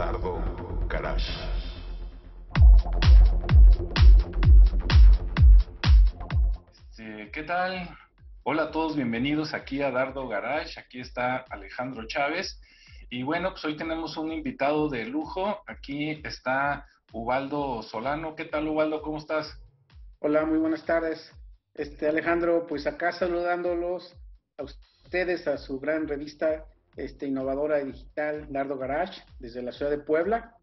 Dardo Garage. Este, ¿Qué tal? Hola a todos, bienvenidos aquí a Dardo Garage. Aquí está Alejandro Chávez. Y bueno, pues hoy tenemos un invitado de lujo. Aquí está Ubaldo Solano. ¿Qué tal, Ubaldo? ¿Cómo estás? Hola, muy buenas tardes. Este Alejandro, pues acá saludándolos a ustedes, a su gran revista este, innovadora y digital Dardo Garage, desde la ciudad de Puebla.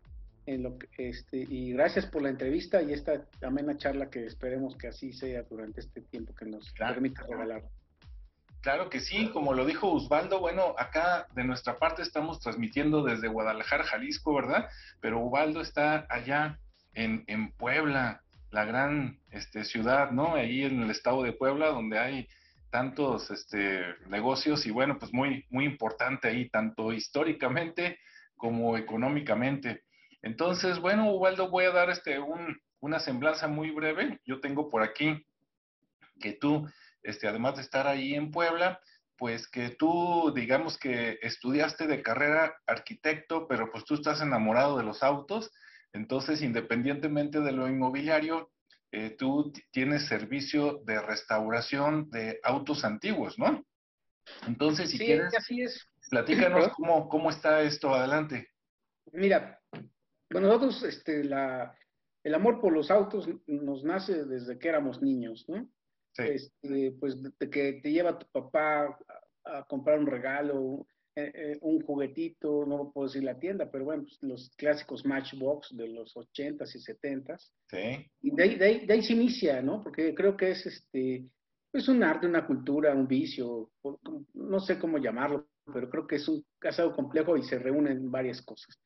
En lo que, este, y gracias por la entrevista y esta amena charla que esperemos que así sea durante este tiempo que nos Claro. permita regalar. Claro que sí, como lo dijo Osvaldo, bueno, acá de nuestra parte estamos transmitiendo desde Guadalajara, Jalisco, ¿verdad? Pero Ubaldo está allá en, en Puebla, la gran este, ciudad, ¿no? Ahí en el estado de Puebla, donde hay tantos este, negocios y bueno, pues muy, muy importante ahí, tanto históricamente como económicamente. Entonces, bueno, Ubaldo, voy a dar este, un, una semblanza muy breve. Yo tengo por aquí que tú este, además de estar ahí en Puebla, pues que tú, digamos que estudiaste de carrera arquitecto, pero pues tú estás enamorado de los autos, entonces independientemente de lo inmobiliario, eh, tú tienes servicio de restauración de autos antiguos, ¿no? Entonces, si sí, quieres, así es. platícanos cómo, cómo está esto adelante. Mira, bueno, nosotros, este, la, el amor por los autos nos nace desde que éramos niños, ¿no? Sí, este, pues de de que te lleva tu papá a, a comprar un regalo, eh, eh, un juguetito, no puedo decir la tienda, pero bueno, pues, los clásicos Matchbox de los 80s y 70s. sí, Y de ahí, de ahí- de ahí se inicia, ¿no? Porque creo que es este, es un arte, una cultura, un vicio, no sé cómo llamarlo, pero creo que es un algo complejo y se reúnen varias cosas.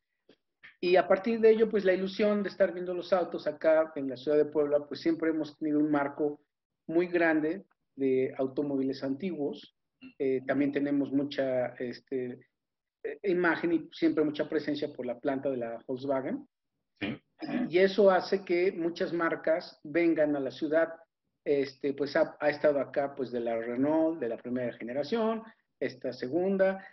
Y a partir de ello, pues la ilusión de estar viendo los autos acá en la ciudad de Puebla, pues siempre hemos tenido un marco muy grande de automóviles antiguos. Eh, también tenemos mucha este, imagen y siempre mucha presencia por la planta de la Volkswagen. sí, Y eso hace que muchas marcas vengan a la ciudad. Este, pues ha, ha estado acá pues de la Renault, de la primera generación, esta segunda.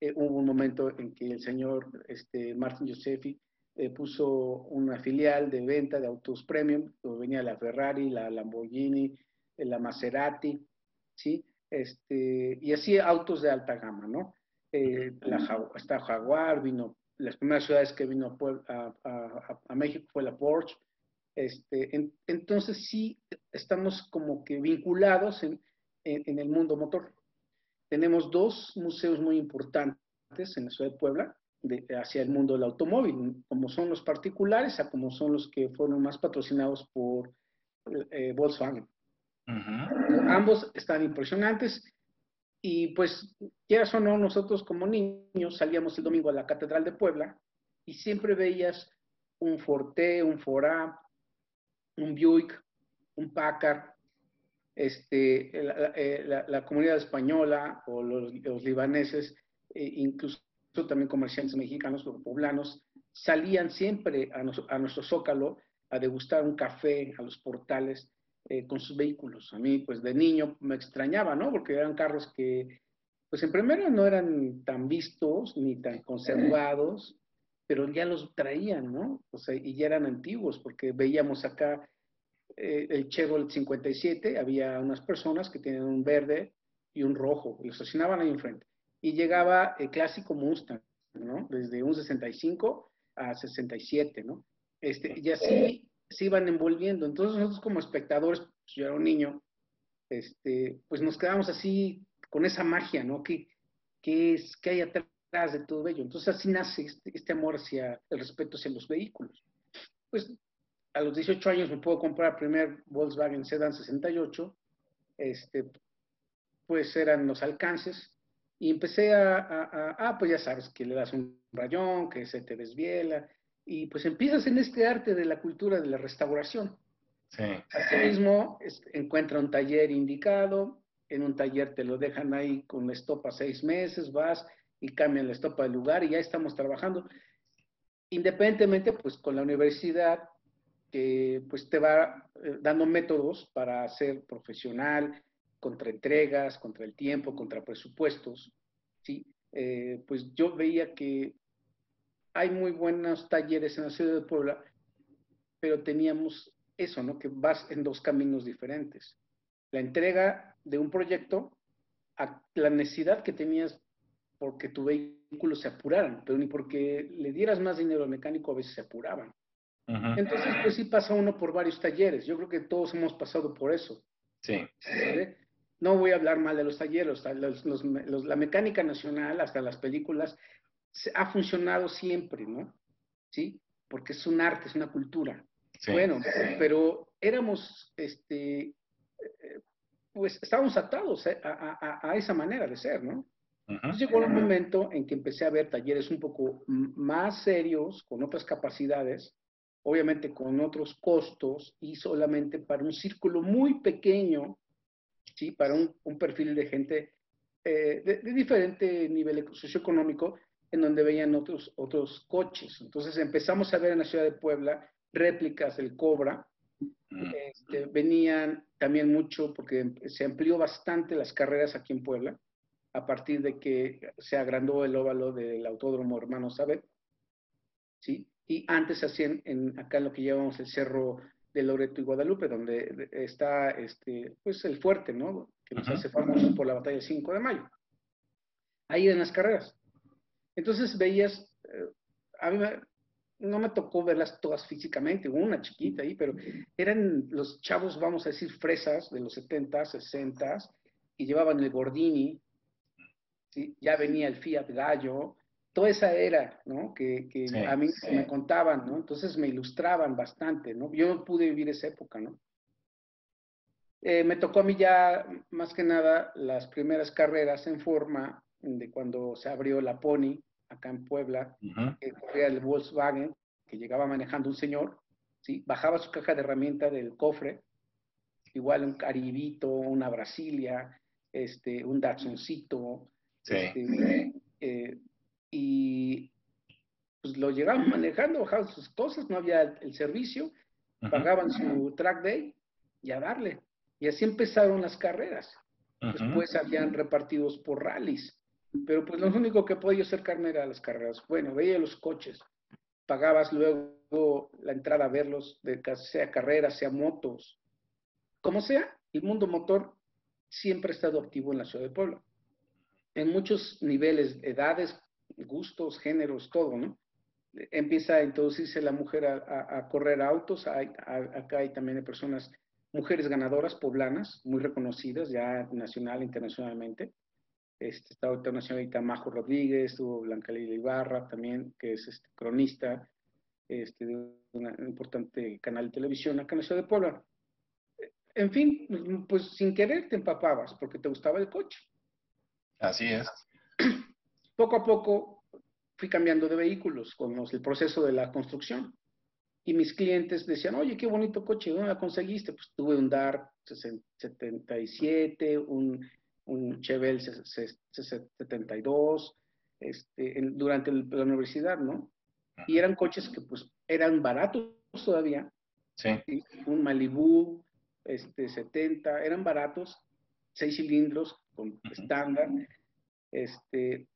Eh, hubo un momento en que el señor este, Martin Josefi eh, puso una filial de venta de autos premium, donde venía la Ferrari, la Lamborghini, eh, la Maserati, ¿sí? Este, y así autos de alta gama, ¿no? Eh, la, está Jaguar, vino, las primeras ciudades que vino a, Puebla- a, a- a México fue la Porsche. Este, en- entonces sí estamos como que vinculados en, en- en el mundo motor. Tenemos dos museos muy importantes en la ciudad de Puebla de- hacia el mundo del automóvil, como son los particulares a como son los que fueron más patrocinados por eh, Volkswagen. Ambos están impresionantes. Y pues, quieras o no, nosotros como niños salíamos el domingo a la Catedral de Puebla y siempre veías un Forte, un Fora, un Buick, un Packard, este, la, eh, la- comunidad española o los, los libaneses, eh, incluso también comerciantes mexicanos o poblanos, salían siempre a, a nuestro zócalo a degustar un café a los portales eh, con sus vehículos. A mí, pues de niño me extrañaba, ¿no? Porque eran carros que, pues en primero no eran tan vistos ni tan conservados, pero ya los traían, ¿no? O sea, y ya eran antiguos, porque veíamos acá eh, el Chevrolet 57, había unas personas que tenían un verde y un rojo, y los estacionaban ahí enfrente. Y llegaba el clásico Mustang, ¿no? Desde un 65 a 67, ¿no? Este, y así se iban envolviendo. Entonces nosotros como espectadores, pues, yo era un niño, este, pues nos quedamos así con esa magia, ¿no? ¿Qué, qué es, qué hay atrás de todo ello? Entonces así nace este, este amor hacia el respeto hacia los vehículos. Pues a los 18 años me puedo comprar el primer Volkswagen Sedan 68, este, pues eran los alcances, y empecé a, ah, pues ya sabes, que le das un rayón, que se te desviela, y pues empiezas en este arte de la cultura de la restauración. sí, Asimismo, encuentra un taller indicado, en un taller te lo dejan ahí con la estopa seis meses, vas y cambian la estopa de lugar y ya estamos trabajando. Independientemente, pues con la universidad, que pues te va eh, dando métodos para ser profesional, contra entregas, contra el tiempo, contra presupuestos, ¿sí? Eh, pues yo veía que hay muy buenos talleres en la ciudad de Puebla, pero teníamos eso, ¿no? Que vas en dos caminos diferentes. La entrega de un proyecto a la necesidad que tenías porque tu vehículo se apuraran, pero ni porque le dieras más dinero al mecánico a veces se apuraban. Entonces, pues sí pasa uno por varios talleres. Yo creo que todos hemos pasado por eso. Sí. No voy a hablar mal de los talleres. la mecánica nacional, hasta las películas, ha funcionado siempre, ¿no? ¿Sí? Porque es un arte, es una cultura. Bueno, pero éramos, este, eh, pues estábamos atados eh, a, esa manera de ser, ¿no? llegó un momento en que empecé a ver talleres un poco más serios, con otras capacidades, obviamente con otros costos y solamente para un círculo muy pequeño, ¿sí? para un, perfil de gente eh, de, diferente nivel socioeconómico, en donde veían otros, otros coches. Entonces empezamos a ver en la ciudad de Puebla réplicas del Cobra. Este, venían también mucho porque se amplió bastante las carreras aquí en Puebla a partir de que se agrandó el óvalo del Autódromo Hermano Sabet. ¿sí? y antes hacían en, acá en lo que llamamos el Cerro de Loreto y Guadalupe, donde está este, pues el fuerte, ¿no? Que nos hace famosos por la batalla del 5 de mayo. Ahí en las carreras. Entonces veías, eh, a mí no me tocó verlas todas físicamente, una chiquita ahí, pero eran los chavos, vamos a decir, fresas de los 70, 60 y llevaban el Gordini, ¿sí? ya venía el Fiat Gallo, toda esa era, ¿no? Que, a mí me contaban, ¿no? Entonces me ilustraban bastante, ¿no? Yo no pude vivir esa época, ¿no? Eh, me tocó a mí ya, más que nada, las primeras carreras en forma de cuando se abrió la Pony, acá en Puebla, que corría el Volkswagen, que llegaba manejando un señor, ¿sí? Bajaba su caja de herramienta del cofre, igual un Caribito, una Brasilia, este, un Datsuncito, este, eh, y pues lo llegaban manejando, bajaban sus cosas, no había el, servicio, pagaban su track day y a darle. Y así empezaron las carreras. Después habían repartidos por rallies. Pero pues lo único que podía acercarme era las carreras. Bueno, veía los coches, pagabas luego la entrada a verlos, de, sea carreras, sea motos, como sea, el mundo motor siempre ha estado activo en la ciudad de Puebla. En muchos niveles, edades, gustos, géneros, todo, ¿no? Empieza a introducirse la mujer a, correr autos, acá hay también personas, mujeres ganadoras poblanas, muy reconocidas ya nacional internacionalmente. Este, está ahorita una señorita Majo Rodríguez, estuvo Blanca Lila Ibarra también, que es este, cronista este, de un importante canal de televisión acá en la ciudad de Puebla. En fin, pues sin querer te empapabas porque te gustaba el coche. Así es. Poco a poco fui cambiando de vehículos con el proceso de la construcción. Y mis clientes decían, oye, qué bonito coche, ¿dónde la conseguiste? Pues tuve un Dart 77, un, un Chevelle 72, este, durante la universidad, ¿no? Y eran coches que pues eran baratos todavía. Sí. Un Malibu este, 70, eran baratos, seis cilindros con estándar. Este,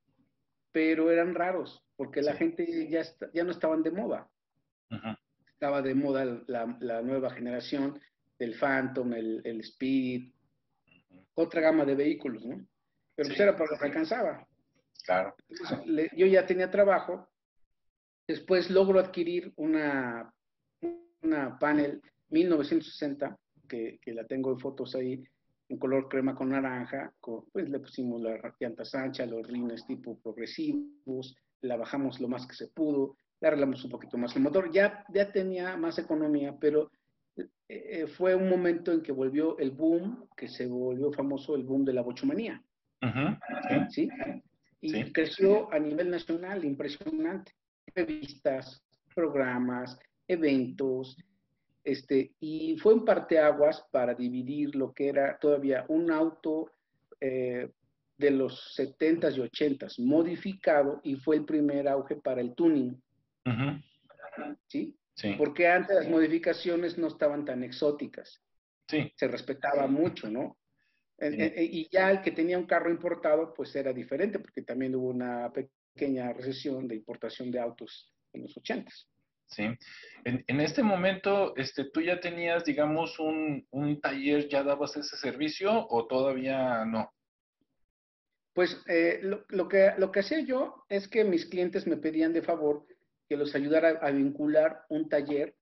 pero eran raros, porque la gente ya, ya no estaban de moda. Estaba de moda la, nueva generación del Phantom, el, el Speed, otra gama de vehículos, ¿no? Pero pues era para lo que alcanzaba. Claro. yo ya tenía trabajo, después logro adquirir una, una panel 1960, que, que la tengo en fotos ahí, en color crema con naranja, pues le pusimos la llantas anchas, los rines tipo progresivos, la bajamos lo más que se pudo, le arreglamos un poquito más el motor, ya, ya tenía más economía, pero eh, fue un momento en que volvió el boom, que se volvió famoso el boom de la bochomanía. ¿sí? Y creció a nivel nacional, impresionante. Revistas, programas, eventos, este, y fue un parteaguas para dividir lo que era todavía un auto eh, de los 70s y 80s modificado y fue el primer auge para el tuning. ¿Sí? Porque antes las modificaciones no estaban tan exóticas. Sí. Se respetaba mucho, ¿no? y ya el que tenía un carro importado, pues era diferente, porque también hubo una pequeña recesión de importación de autos en los ochentas. Sí. En, este momento, este, ¿tú ya tenías, digamos, un, un, taller, ya dabas ese servicio o todavía no? Pues eh, lo, que, lo que hacía yo es que mis clientes me pedían de favor que los ayudara a vincular un taller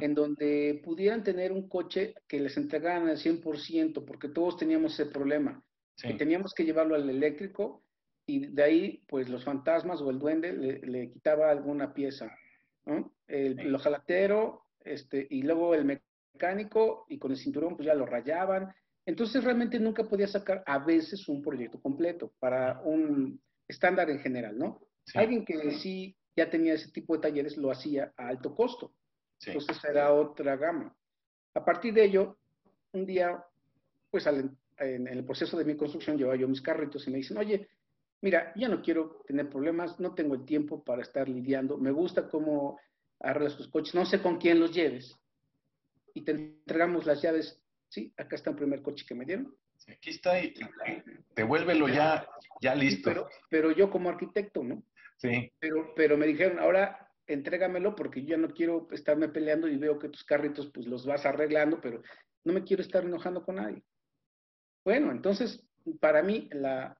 en donde pudieran tener un coche que les entregaran al 100%, porque todos teníamos ese problema, que teníamos que llevarlo al eléctrico y de ahí, pues los fantasmas o el duende le, quitaba alguna pieza, ¿no? El, ojalatero, este, y luego el mecánico, y con el cinturón, pues ya lo rayaban. Entonces realmente nunca podía sacar a veces un proyecto completo para un estándar en general, ¿no? Alguien que sí ya tenía ese tipo de talleres lo hacía a alto costo. Entonces era otra gama. A partir de ello, un día, pues en, el proceso de mi construcción, llevaba yo mis carritos y me dicen, oye, mira, ya no quiero tener problemas, no tengo el tiempo para estar lidiando, me gusta cómo arreglas tus coches, no sé con quién los lleves. Y te entregamos las llaves, sí, acá está el primer coche que me dieron. Aquí está y devuélvelo ya, ya listo. pero, pero yo como arquitecto, ¿no? Sí. Pero, pero me dijeron, ahora entrégamelo porque yo ya no quiero estarme peleando y veo que tus carritos pues los vas arreglando, pero no me quiero estar enojando con nadie. Bueno, entonces, para mí, la,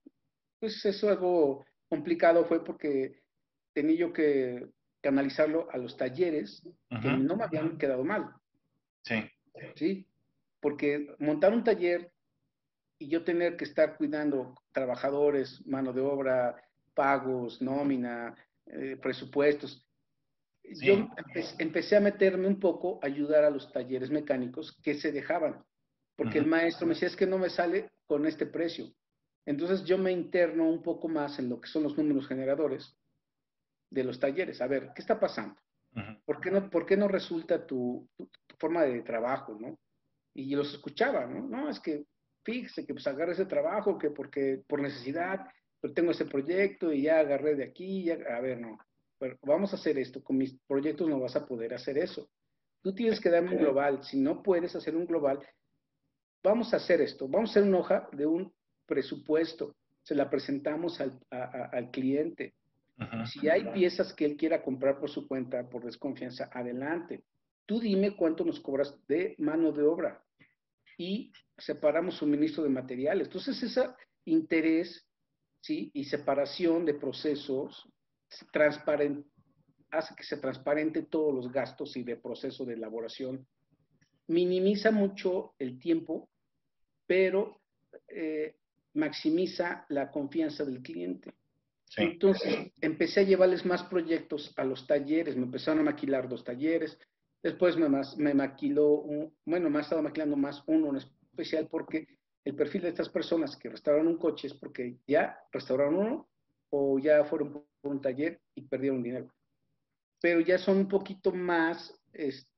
pues eso algo complicado fue porque tenía yo que canalizarlo a los talleres que no me habían quedado mal. Sí. Sí, porque montar un taller y yo tener que estar cuidando trabajadores, mano de obra, pagos, nómina, eh, presupuestos, yo empecé a meterme un poco a ayudar a los talleres mecánicos que se dejaban, porque el maestro me decía, es que no me sale con este precio. Entonces yo me interno un poco más en lo que son los números generadores de los talleres. A ver, ¿qué está pasando? ¿Por, qué no, ¿Por qué no resulta tu, forma de trabajo? ¿no? Y los escuchaba, ¿no? No, es que fíjese que pues agarre ese trabajo, que porque por necesidad, pero tengo ese proyecto y ya agarré de aquí, ya, a ver, no vamos a hacer esto, con mis proyectos no vas a poder hacer eso. Tú tienes que darme un global, si no puedes hacer un global, vamos a hacer esto, vamos a hacer una hoja de un presupuesto, se la presentamos al, al cliente. Si hay piezas que él quiera comprar por su cuenta, por desconfianza, adelante. Tú dime cuánto nos cobras de mano de obra y separamos suministro de materiales. Entonces, ese interés ¿sí? y separación de procesos hace que se transparente todos los gastos y de proceso de elaboración. Minimiza mucho el tiempo, pero eh, maximiza la confianza del cliente. Entonces, empecé a llevarles más proyectos a los talleres, me empezaron a maquilar dos talleres, después me, me maquiló, bueno, me ha estado maquilando más uno en especial porque el perfil de estas personas que restauraron un coche es porque ya restauraron uno o ya fueron por un taller y perdieron dinero. Pero ya son un poquito más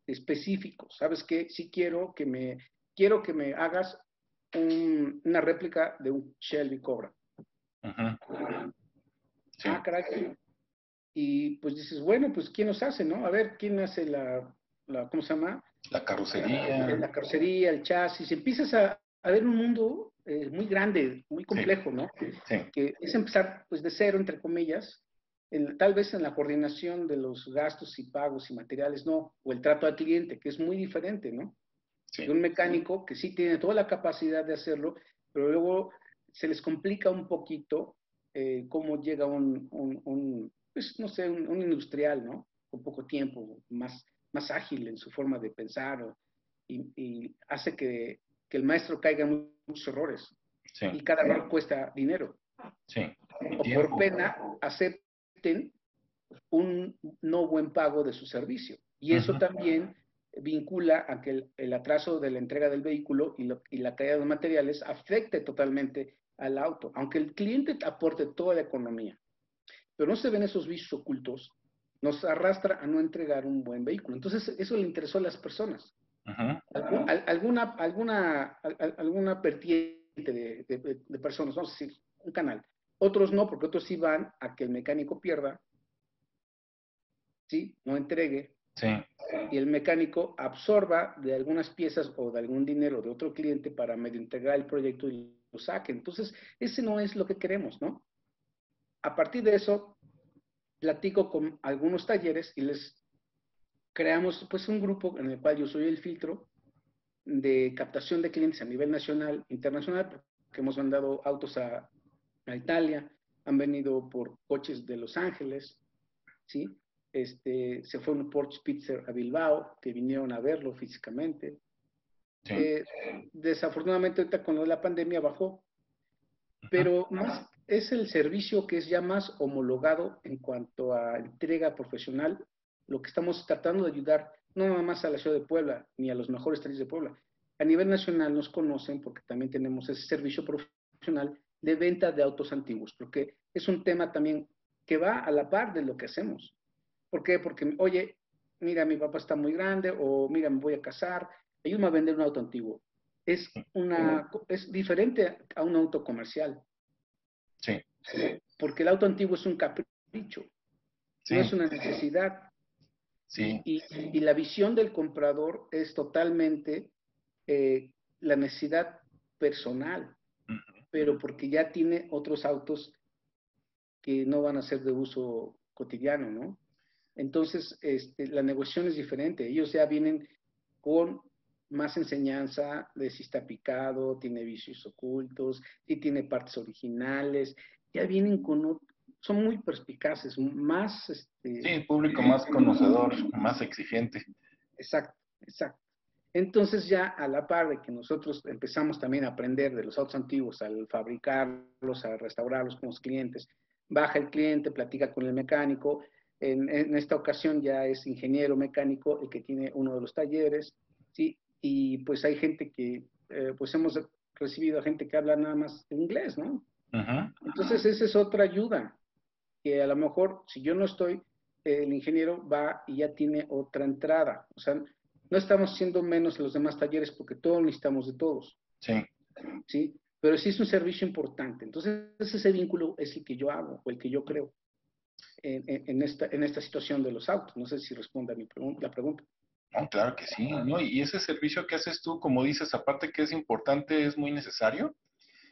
específicos. ¿Sabes qué? Sí quiero que me, quiero que me hagas una réplica de un Shelby Cobra. Ah, caray. Y pues dices, bueno, pues ¿quién nos hace, no? A ver, ¿quién hace la, la ¿cómo se llama? La carrocería. La, carrocería, el chasis. Empiezas a, a ver un mundo eh, muy grande, muy complejo, ¿no? Que es empezar pues de cero, entre comillas, tal vez en la coordinación de los gastos y pagos y materiales, no, o el trato al cliente, que es muy diferente, ¿no? De un mecánico que sí tiene toda la capacidad de hacerlo, pero luego se les complica un poquito eh, cómo llega un, un, pues, no sé, un, industrial, ¿no? Con poco tiempo, más, más ágil en su forma de pensar, y, hace que, que, el maestro caiga en muchos errores. Y cada error cuesta dinero. Sí. O por pena acepta un no buen pago de su servicio. Y eso también vincula a que el, atraso de la entrega del vehículo y, la caída de materiales afecte totalmente al auto, aunque el cliente aporte toda la economía. Pero no se ven esos vicios ocultos, nos arrastra a no entregar un buen vehículo. Entonces, eso le interesó a las personas. Alguna, alguna, alguna vertiente de, de, personas, vamos a decir, un canal, otros no, porque otros sí van a que el mecánico pierda, ¿sí? No entregue. Sí. Y el mecánico absorba de algunas piezas o de algún dinero de otro cliente para medio integrar el proyecto y lo saque. Entonces, ese no es lo que queremos, ¿no? A partir de eso, platico con algunos talleres y les creamos pues un grupo en el cual yo soy el filtro de captación de clientes a nivel nacional, internacional, porque hemos mandado autos a, a Italia, han venido por coches de Los Ángeles, ¿sí? Este, se fue un Porsche Spitzer a Bilbao, que vinieron a verlo físicamente. Eh, desafortunadamente ahorita con la pandemia bajó, pero más es el servicio que es ya más homologado en cuanto a entrega profesional, lo que estamos tratando de ayudar no nada más a la ciudad de Puebla ni a los mejores talleres de Puebla. A nivel nacional nos conocen porque también tenemos ese servicio profesional de venta de autos antiguos, porque es un tema también que va a la par de lo que hacemos. ¿Por qué? Porque, oye, mira, mi papá está muy grande o mira, me voy a casar, ayúdame a vender un auto antiguo. Es, una, es diferente a un auto comercial. Sí. Porque el auto antiguo es un capricho, no es una necesidad. Sí. Y, la visión del comprador es totalmente eh, la necesidad personal, pero porque ya tiene otros autos que no van a ser de uso cotidiano, ¿no? Entonces, este, la negociación es diferente. Ellos ya vienen con más enseñanza de si está picado, tiene vicios ocultos, si tiene partes originales, ya vienen con, son muy perspicaces, más... Este, sí, público más conocedor, más exigente. Exacto, exacto. Entonces ya a la par de que nosotros empezamos también a aprender de los autos antiguos, al fabricarlos, a restaurarlos con los clientes, baja el cliente, platica con el mecánico, en, en, esta ocasión ya es ingeniero mecánico el que tiene uno de los talleres, ¿sí? y pues hay gente que, eh, pues hemos recibido a gente que habla nada más inglés, ¿no? Entonces esa es otra ayuda, que a lo mejor si yo no estoy, el ingeniero va y ya tiene otra entrada. O sea, no estamos siendo menos en los demás talleres porque todos necesitamos de todos. Sí. Sí, pero sí es un servicio importante. Entonces ese vínculo es el que yo hago o el que yo creo en, en, esta, en esta situación de los autos. No sé si responde a mi la pregunta. No, claro que sí, ¿no? Y ese servicio que haces tú, como dices, aparte que es importante, es muy necesario.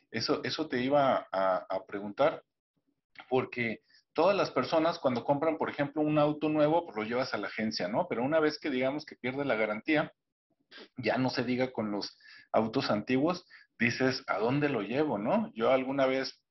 Eso, eso te iba a, preguntar, porque todas las personas cuando compran, por ejemplo, un auto nuevo, pues lo llevas a la agencia, ¿no? Pero una vez que digamos que pierde la garantía, ya no se diga con los autos antiguos, dices, ¿a dónde lo llevo, no? Yo alguna vez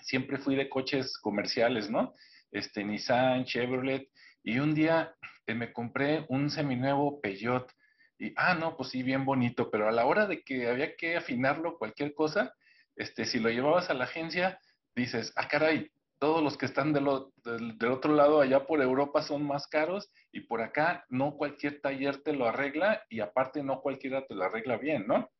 siempre fui de coches comerciales, ¿no? Este, Nissan, Chevrolet, y un día eh, me compré un seminuevo Peugeot y, ah, no, pues sí, bien bonito, pero a la hora de que había que afinarlo, cualquier cosa, este, si lo llevabas a la agencia, dices, ah, caray, todos los que están del, otro lado allá por Europa son más caros y por acá no cualquier taller te lo arregla y aparte no cualquiera te lo arregla bien, ¿no?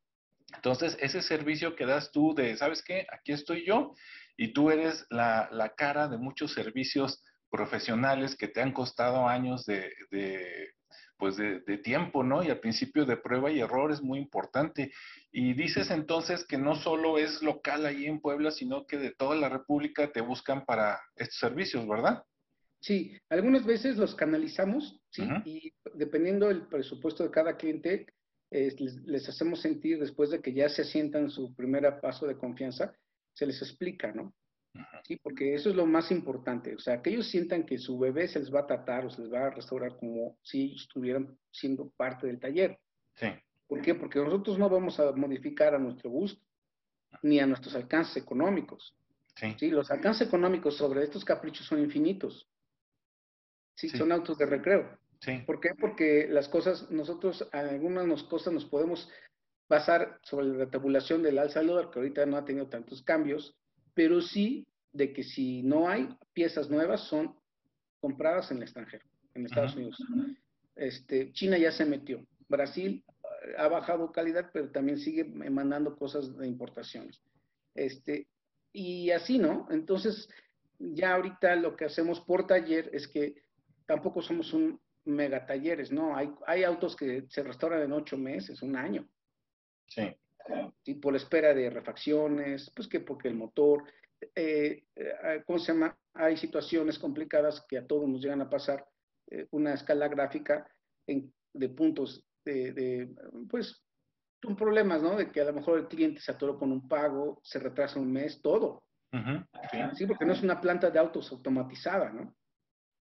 Entonces, ese servicio que das tú de, ¿sabes qué? Aquí estoy yo y tú eres la cara de muchos servicios profesionales que te han costado años de, pues de, tiempo, ¿no? Y al principio de prueba y error es muy importante. Y dices entonces que no solo es local ahí en Puebla, sino que de toda la República te buscan para estos servicios, ¿verdad? Sí, algunas veces los canalizamos, ¿sí? Y dependiendo del presupuesto de cada cliente, les, les, hacemos sentir después de que ya se asientan su primer paso de confianza, se les explica, ¿no? Sí, porque eso es lo más importante. O sea, que ellos sientan que su bebé se les va a tratar o se les va a restaurar como si ellos estuvieran siendo parte del taller. Sí. ¿Por qué? Porque nosotros no vamos a modificar a nuestro gusto ni a nuestros alcances económicos. Sí. ¿sí? Los alcances económicos sobre estos caprichos son infinitos. Sí, son autos de recreo. Sí. ¿Por qué? Porque las cosas, nosotros, algunas cosas nos podemos basar sobre la tabulación del alza dólar, que ahorita no ha tenido tantos cambios, pero sí de que si no hay piezas nuevas son compradas en el extranjero, en Estados Unidos. Este, China ya se metió. Brasil eh, ha bajado calidad, pero también sigue mandando cosas de importaciones. Este, y así, ¿no? Entonces, ya ahorita lo que hacemos por taller es que tampoco somos un mega talleres, ¿no? Hay, hay autos que se restauran en ocho meses, un año. Sí y por espera de refacciones, pues que porque el motor, eh, eh, ¿cómo se llama? Hay situaciones complicadas que a todos nos llegan a pasar, eh, una escala gráfica de puntos de, pues, son problemas, ¿no? De que a lo mejor el cliente se atoró con un pago, se retrasa un mes, todo. sí. porque no es una planta de autos automatizada, ¿no?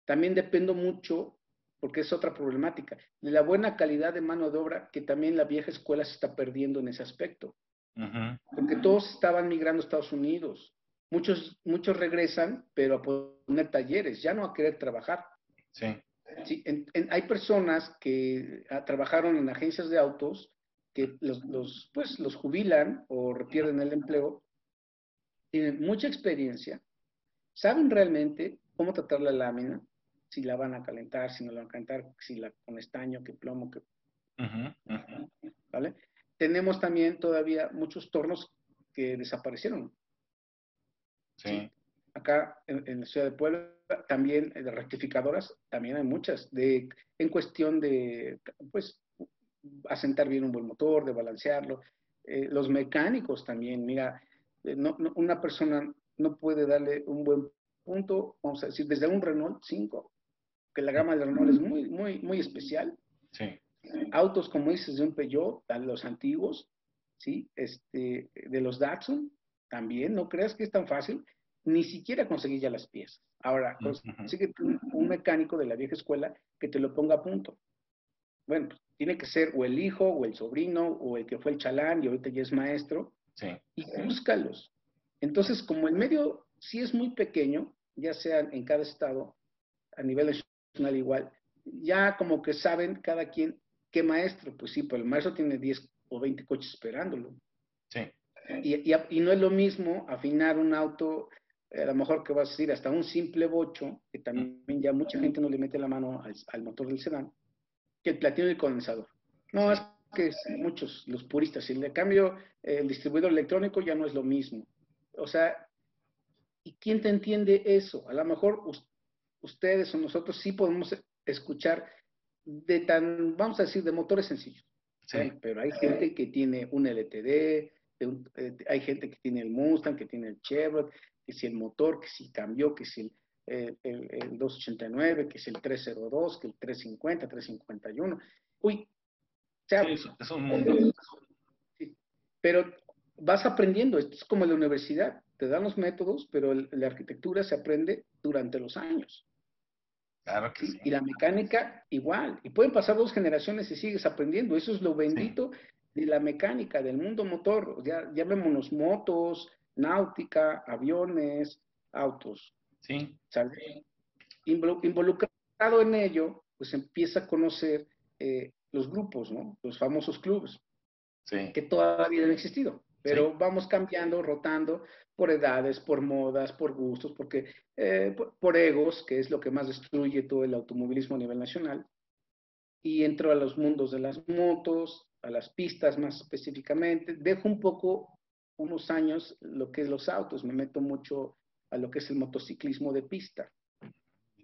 también dependo mucho, porque es otra problemática, de la buena calidad de mano de obra que también la vieja escuela se está perdiendo en ese aspecto. Porque todos estaban migrando a Estados Unidos. Muchos, muchos regresan, pero a poner talleres, ya no a querer trabajar. Sí. sí hay personas que ah, trabajaron en agencias de autos que los, los, pues, los jubilan o pierden el empleo, tienen mucha experiencia, saben realmente cómo tratar la lámina, si la van a calentar, si no la van a calentar, si la con estaño, que plomo, que... ¿Vale? Tenemos también todavía muchos tornos que desaparecieron. Sí. Acá en, la ciudad de Puebla también de rectificadoras, también hay muchas, de, en cuestión de, pues, asentar bien un buen motor, de balancearlo. Eh, los mecánicos también, mira, eh, no, una persona no puede darle un buen punto, vamos a decir, desde un Renault 5, que la gama de Renault es muy, muy, muy especial. Sí. Autos, como dices, de un Peugeot, los antiguos, ¿sí? Este, de los Datsun, también, no creas que es tan fácil, ni siquiera conseguir ya las piezas. Ahora, consigue un mecánico de la vieja escuela que te lo ponga a punto. Bueno, pues, tiene que ser o el hijo, o el sobrino, o el que fue el chalán y ahorita ya es maestro. Sí. Y búscalos. Entonces, como el medio sí es muy pequeño, ya sea en cada estado, a nivel igual, ya como que saben cada quien qué maestro. Pues sí, pues el maestro tiene 10 o 20 coches esperándolo. Sí. Y, y, no es lo mismo afinar un auto, a lo mejor que vas a decir hasta un simple bocho, que también ya mucha gente no le mete la mano al, al motor del sedán, el platino y el condensador. No, es que muchos, los puristas, y le cambio el distribuidor electrónico ya no es lo mismo. O sea, ¿y quién te entiende eso? A lo mejor ustedes o nosotros sí podemos escuchar de tan, vamos a decir, de motores sencillos. Sí. Pero hay gente que tiene un LTD, eh, hay gente que tiene el Mustang, que tiene el Chevrolet, que si el motor, que si cambió, que si el el, el, 289, que es el 302, que el 350, 351. Uy, es un mundo. Pero vas aprendiendo, esto es como la universidad, te dan los métodos, pero la arquitectura se aprende durante los años. Claro que sí. Y la mecánica igual. Y pueden pasar dos generaciones y sigues aprendiendo. Eso es lo bendito de la mecánica, del mundo motor. Ya, ya vemos motos, náutica, aviones, autos. Sí. Involucrado en ello, pues empieza a conocer eh, los grupos, ¿no? Los famosos clubes. Sí. Que todavía han existido. Pero vamos cambiando, rotando por edades, por modas, por gustos, porque eh, por, egos, que es lo que más destruye todo el automovilismo a nivel nacional. Y entro a los mundos de las motos, a las pistas más específicamente. Dejo un poco unos años lo que es los autos, me meto mucho a lo que es el motociclismo de pista.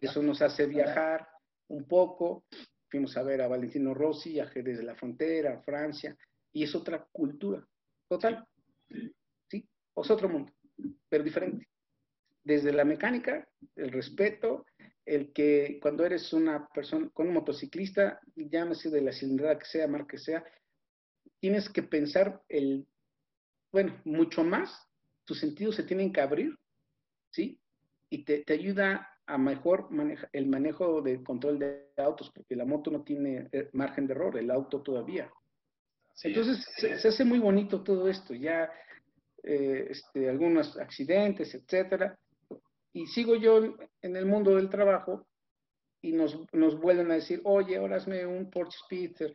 Eso nos hace viajar un poco. Fuimos a ver a Valentino Rossi, a Jerez de la Frontera, a Francia, y es otra cultura, total. ¿Sí? Es otro mundo, pero diferente. Desde la mecánica, el respeto, el que cuando eres una persona, con un motociclista, llámese de la cilindrada que sea, marca que sea, tienes que pensar el, bueno, mucho más, tus sentidos se tienen que abrir ¿sí? Y te, ayuda a mejor manejar el manejo de control de autos, porque la moto no tiene eh, margen de error, el auto todavía. Entonces se, hace muy bonito todo esto, ya eh, este, algunos accidentes, etcétera. Y sigo yo en el mundo del trabajo y nos, nos vuelven a decir, oye, ahora hazme un Porsche Speedster.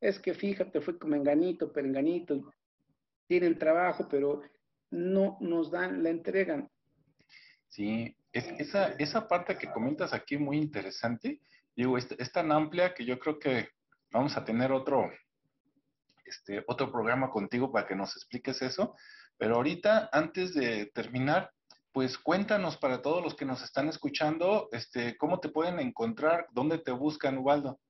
Es que fíjate, fue como enganito, perenganito, tienen trabajo, pero no nos dan, la entregan. Sí, es, esa, esa parte que comentas aquí es muy interesante. Digo, es, tan amplia que yo creo que vamos a tener otro, este, otro programa contigo para que nos expliques eso. Pero ahorita, antes de terminar, pues cuéntanos para todos los que nos están escuchando, este, cómo te pueden encontrar, dónde te buscan, Ubaldo.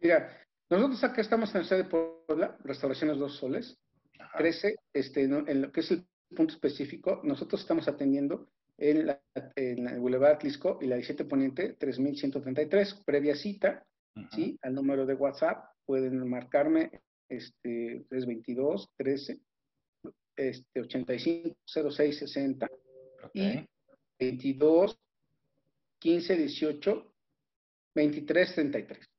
Mira, nosotros acá estamos en la ciudad de Puebla, Restauraciones Dos Soles. Crece, este, en lo que es el punto específico, nosotros estamos atendiendo en, la, en el Boulevard Atlisco y la 17 Poniente 3133, previa cita, ¿sí? Al número de WhatsApp pueden marcarme este 322 13 este 85 06 60 y 22 15 18 23 33.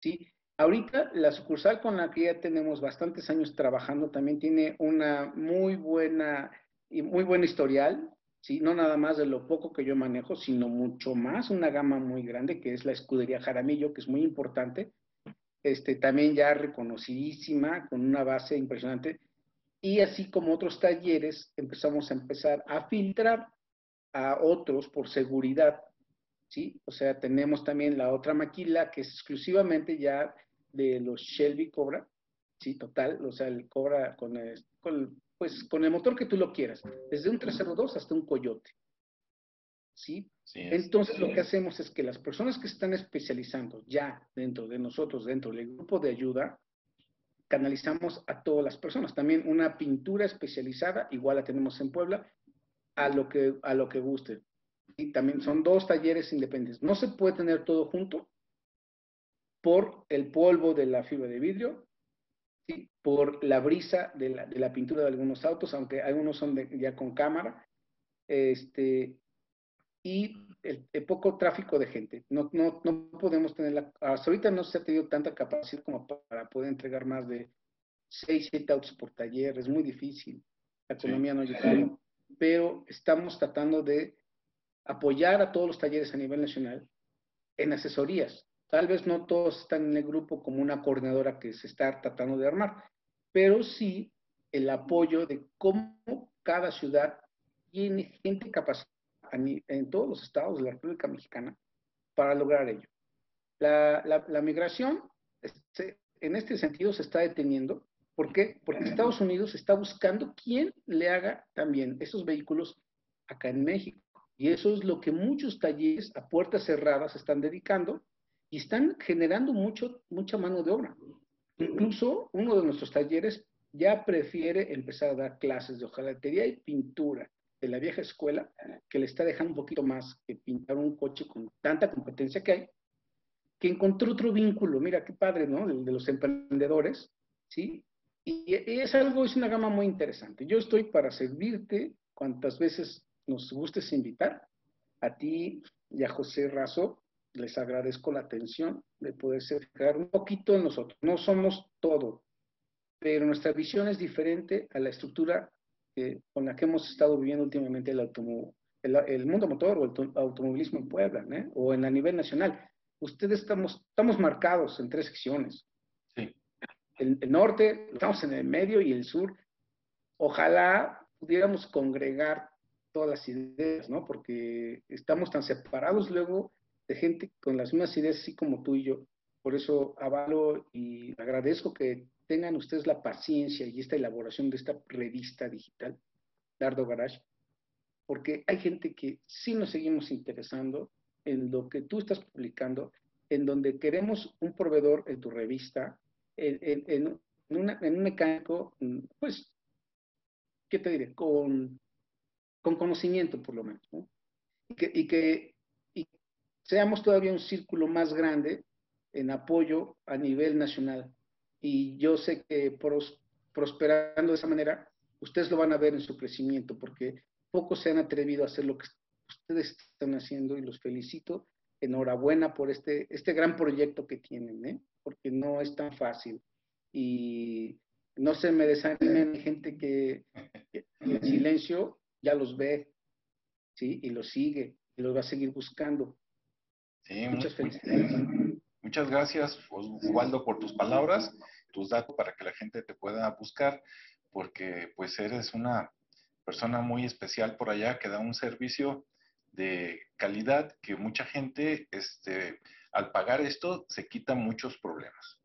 ¿sí? Ahorita la sucursal con la que ya tenemos bastantes años trabajando también tiene una muy buena y muy buen historial, ¿sí? no nada más de lo poco que yo manejo, sino mucho más, una gama muy grande que es la escudería Jaramillo, que es muy importante, este, también ya reconocidísima, con una base impresionante, y así como otros talleres, empezamos a empezar a filtrar a otros por seguridad, ¿sí? O sea, tenemos también la otra maquila que es exclusivamente ya de los Shelby Cobra, ¿sí? Total, o sea, el Cobra con, pues, con el motor que tú lo quieras, desde un 302 hasta un Coyote, ¿sí? Entonces lo que hacemos es que las personas que están especializando ya dentro de nosotros, dentro del grupo de ayuda, canalizamos a todas las personas. También una pintura especializada, igual la tenemos en Puebla, a lo que, a lo que guste. Y también son dos talleres independientes. No se puede tener todo junto por el polvo de la fibra de vidrio, ¿sí? por la brisa de la, de la, pintura de algunos autos, aunque algunos son ya con cámara, este, y el, poco tráfico de gente. No, no, no podemos tener, la, hasta ahorita no se ha tenido tanta capacidad como para poder entregar más de 6, 7 autos por taller, es muy difícil, la economía no llega, pero estamos tratando de apoyar a todos los talleres a nivel nacional en asesorías. Tal vez no todos están en el grupo como una coordinadora que se está tratando de armar, pero sí el apoyo de cómo cada ciudad tiene gente capacitada en todos los estados de la República Mexicana para lograr ello. La, la, migración este, en este sentido se está deteniendo. ¿Por qué? Porque Estados Unidos está buscando quién le haga también esos vehículos acá en México. Y eso es lo que muchos talleres a puertas cerradas están dedicando y están generando mucho, mucha mano de obra. Incluso uno de nuestros talleres ya prefiere empezar a dar clases de hojalatería y pintura de la vieja escuela que le está dejando un poquito más que pintar un coche con tanta competencia que hay, que encontró otro vínculo, mira qué padre, ¿no? El de los emprendedores, ¿sí? Y, es algo, es una gama muy interesante. Yo estoy para servirte cuantas veces nos gustes invitar. A ti y a José Razo les agradezco la atención de poder fijar un poquito en nosotros. No somos todo, pero nuestra visión es diferente a la estructura con la que hemos estado viviendo últimamente el, el, mundo motor o el automovilismo en Puebla, ¿eh? o en a nivel nacional. Ustedes estamos, estamos marcados en tres secciones. Sí. El, el, norte, estamos en el medio y el sur. Ojalá pudiéramos congregar todas las ideas, ¿no? Porque estamos tan separados luego de gente con las mismas ideas, así como tú y yo. Por eso avalo y agradezco que tengan ustedes la paciencia y esta elaboración de esta revista digital, Dardo Garage, porque hay gente que sí nos seguimos interesando en lo que tú estás publicando, en donde queremos un proveedor en tu revista, en, en, un mecánico, pues, ¿qué te diré? Con, con conocimiento, por lo menos, ¿no? Y que, y que y seamos todavía un círculo más grande en apoyo a nivel nacional y yo sé que prosperando de esa manera, ustedes lo van a ver en su crecimiento, porque pocos se han atrevido a hacer lo que ustedes están haciendo y los felicito. Enhorabuena por este, este gran proyecto que tienen, ¿eh? porque no es tan fácil. Y no se me desanimen gente que, en silencio ya los ve, ¿sí? Y los sigue, y los va a seguir buscando. Sí, muchas felicidades. Muchas gracias, Osvaldo, por tus palabras tus datos para que la gente te pueda buscar, porque pues eres una persona muy especial por allá que da un servicio de calidad que mucha gente, este, al pagar esto, se quita muchos problemas.